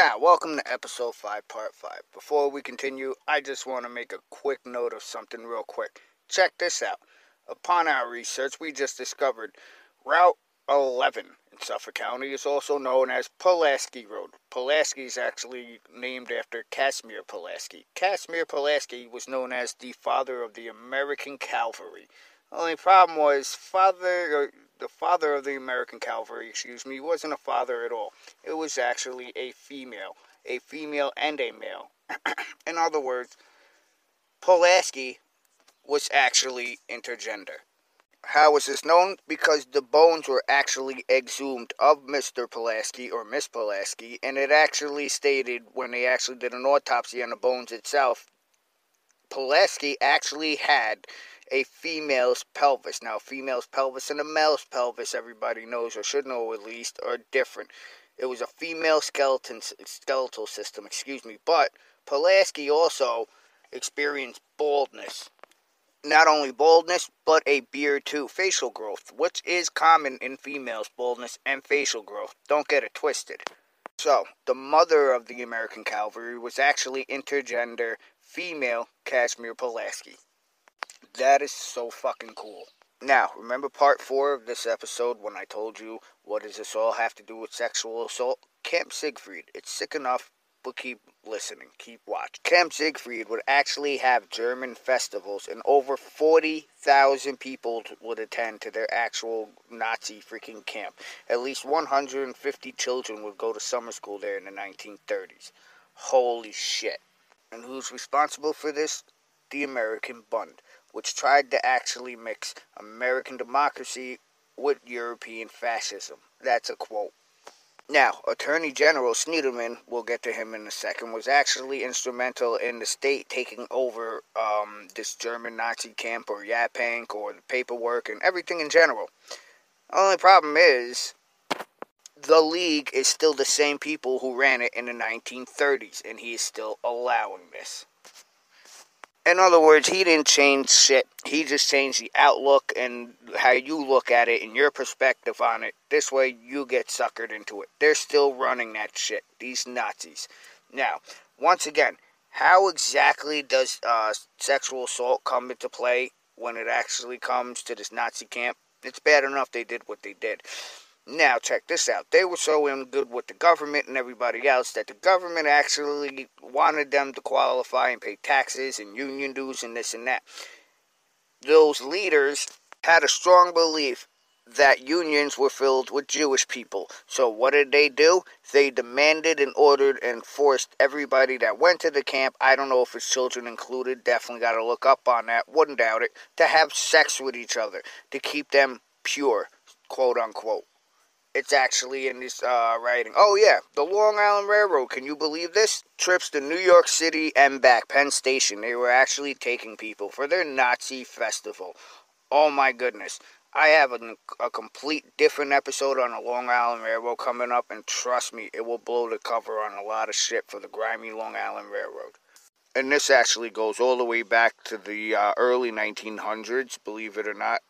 Now, welcome to episode 5, part 5. Before we continue, I just want to make a quick note of something real quick. Check this out. Upon our research, we just discovered Route 11 in Suffolk County is also known as Pulaski Road. Pulaski is actually named after Casimir Pulaski. Casimir Pulaski was known as the father of the American Cavalry. Only problem was father the father of the American cavalry, excuse me, wasn't a father at all. It was actually a female, a female and a male. In other words, Pulaski was actually intergender. How was this known? Because the bones were actually exhumed of Mr. Pulaski or Miss Pulaski, and it actually stated when they actually did an autopsy on the bones itself, Pulaski actually had a female's pelvis. Now, female's pelvis and a male's pelvis, everybody knows or should know at least, are different. It was a female skeleton skeletal system, excuse me. But Pulaski also experienced baldness. Not only baldness, but a beard too, facial growth, which is common in females, baldness and facial growth. Don't get it twisted. So, the mother of the American cavalry was actually intergender female Casimir Pulaski. That is so fucking cool. Now, remember part four of this episode when I told you what does this all have to do with sexual assault? Camp Siegfried. It's sick enough, but keep listening, keep watching. Camp Siegfried would actually have German festivals, and over 40,000 people would attend to their actual Nazi freaking camp. At least 150 children would go to summer school there in the 1930s. Holy shit. And who's responsible for this? The American Bund which tried to actually mix American democracy with European fascism. That's a quote. Now, Attorney General Schneiderman, we'll get to him in a second, was actually instrumental in the state taking over um, this German Nazi camp or Yaphank or the paperwork and everything in general. Only problem is the league is still the same people who ran it in the 1930s, and he is still allowing this. In other words, he didn't change shit. He just changed the outlook and how you look at it and your perspective on it. This way, you get suckered into it. They're still running that shit. These Nazis. Now, once again, how exactly does uh, sexual assault come into play when it actually comes to this Nazi camp? It's bad enough they did what they did. Now, check this out. They were so in good with the government and everybody else that the government actually wanted them to qualify and pay taxes and union dues and this and that. Those leaders had a strong belief that unions were filled with Jewish people. So, what did they do? They demanded and ordered and forced everybody that went to the camp, I don't know if it's children included, definitely got to look up on that, wouldn't doubt it, to have sex with each other to keep them pure, quote unquote. It's actually in this uh, writing. Oh, yeah, the Long Island Railroad. Can you believe this? Trips to New York City and back, Penn Station. They were actually taking people for their Nazi festival. Oh, my goodness. I have a, a complete different episode on the Long Island Railroad coming up, and trust me, it will blow the cover on a lot of shit for the grimy Long Island Railroad. And this actually goes all the way back to the uh, early 1900s, believe it or not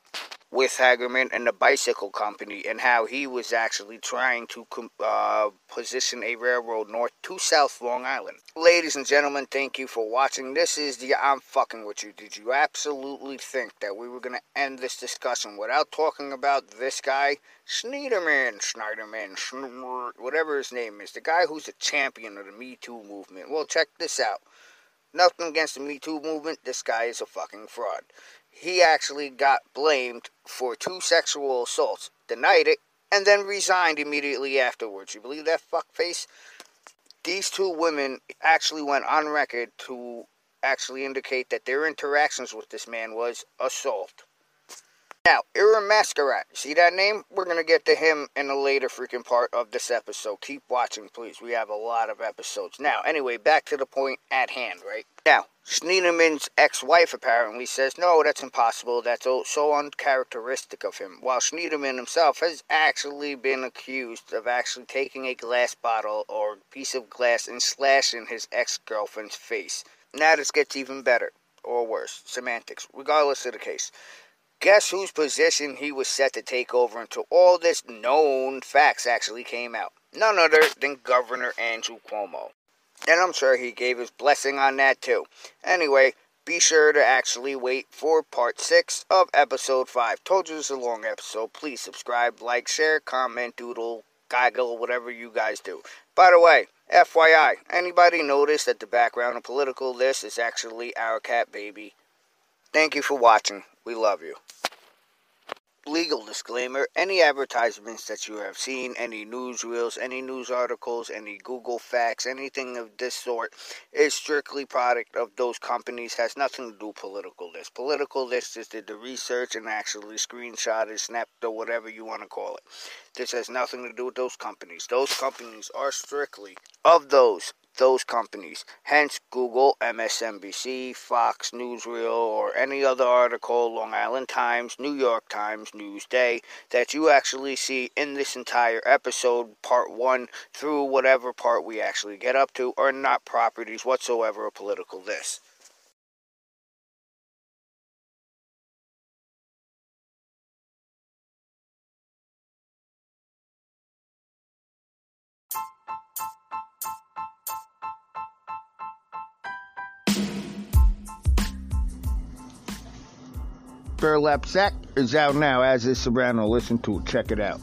with Hagerman and the bicycle company and how he was actually trying to uh, position a railroad north to South Long Island. Ladies and gentlemen, thank you for watching. This is the I'm fucking with you. Did you absolutely think that we were going to end this discussion without talking about this guy? Schneiderman, Schneiderman, Schneider, whatever his name is, the guy who's a champion of the Me Too movement. Well, check this out. Nothing against the Me Too movement, this guy is a fucking fraud he actually got blamed for two sexual assaults, denied it, and then resigned immediately afterwards. You believe that fuckface? These two women actually went on record to actually indicate that their interactions with this man was assault. Now, Ira Mascarat, see that name? We're going to get to him in a later freaking part of this episode. Keep watching, please. We have a lot of episodes. Now, anyway, back to the point at hand, right? Now, Schneiderman's ex-wife apparently says, no, that's impossible. That's so uncharacteristic of him. While Schneiderman himself has actually been accused of actually taking a glass bottle or piece of glass and slashing his ex-girlfriend's face. Now this gets even better, or worse, semantics, regardless of the case. Guess whose position he was set to take over until all this known facts actually came out? none other than Governor Andrew Cuomo. And I'm sure he gave his blessing on that too. Anyway, be sure to actually wait for part 6 of episode 5. Told you it's a long episode. Please subscribe, like, share, comment, doodle, giggle, whatever you guys do. By the way, FYI, anybody notice that the background of political list is actually our cat baby? Thank you for watching. We love you. Legal disclaimer any advertisements that you have seen, any newsreels, any news articles, any Google facts, anything of this sort is strictly product of those companies, has nothing to do with political list. Political list is did the research and actually screenshotted, snapped, or whatever you want to call it. This has nothing to do with those companies. Those companies are strictly of those those companies. Hence, Google, MSNBC, Fox, Newsreel, or any other article, Long Island Times, New York Times, Newsday, that you actually see in this entire episode, part one, through whatever part we actually get up to, are not properties whatsoever of political this. Burlap Sack is out now, as is Soprano. Listen to it. Check it out.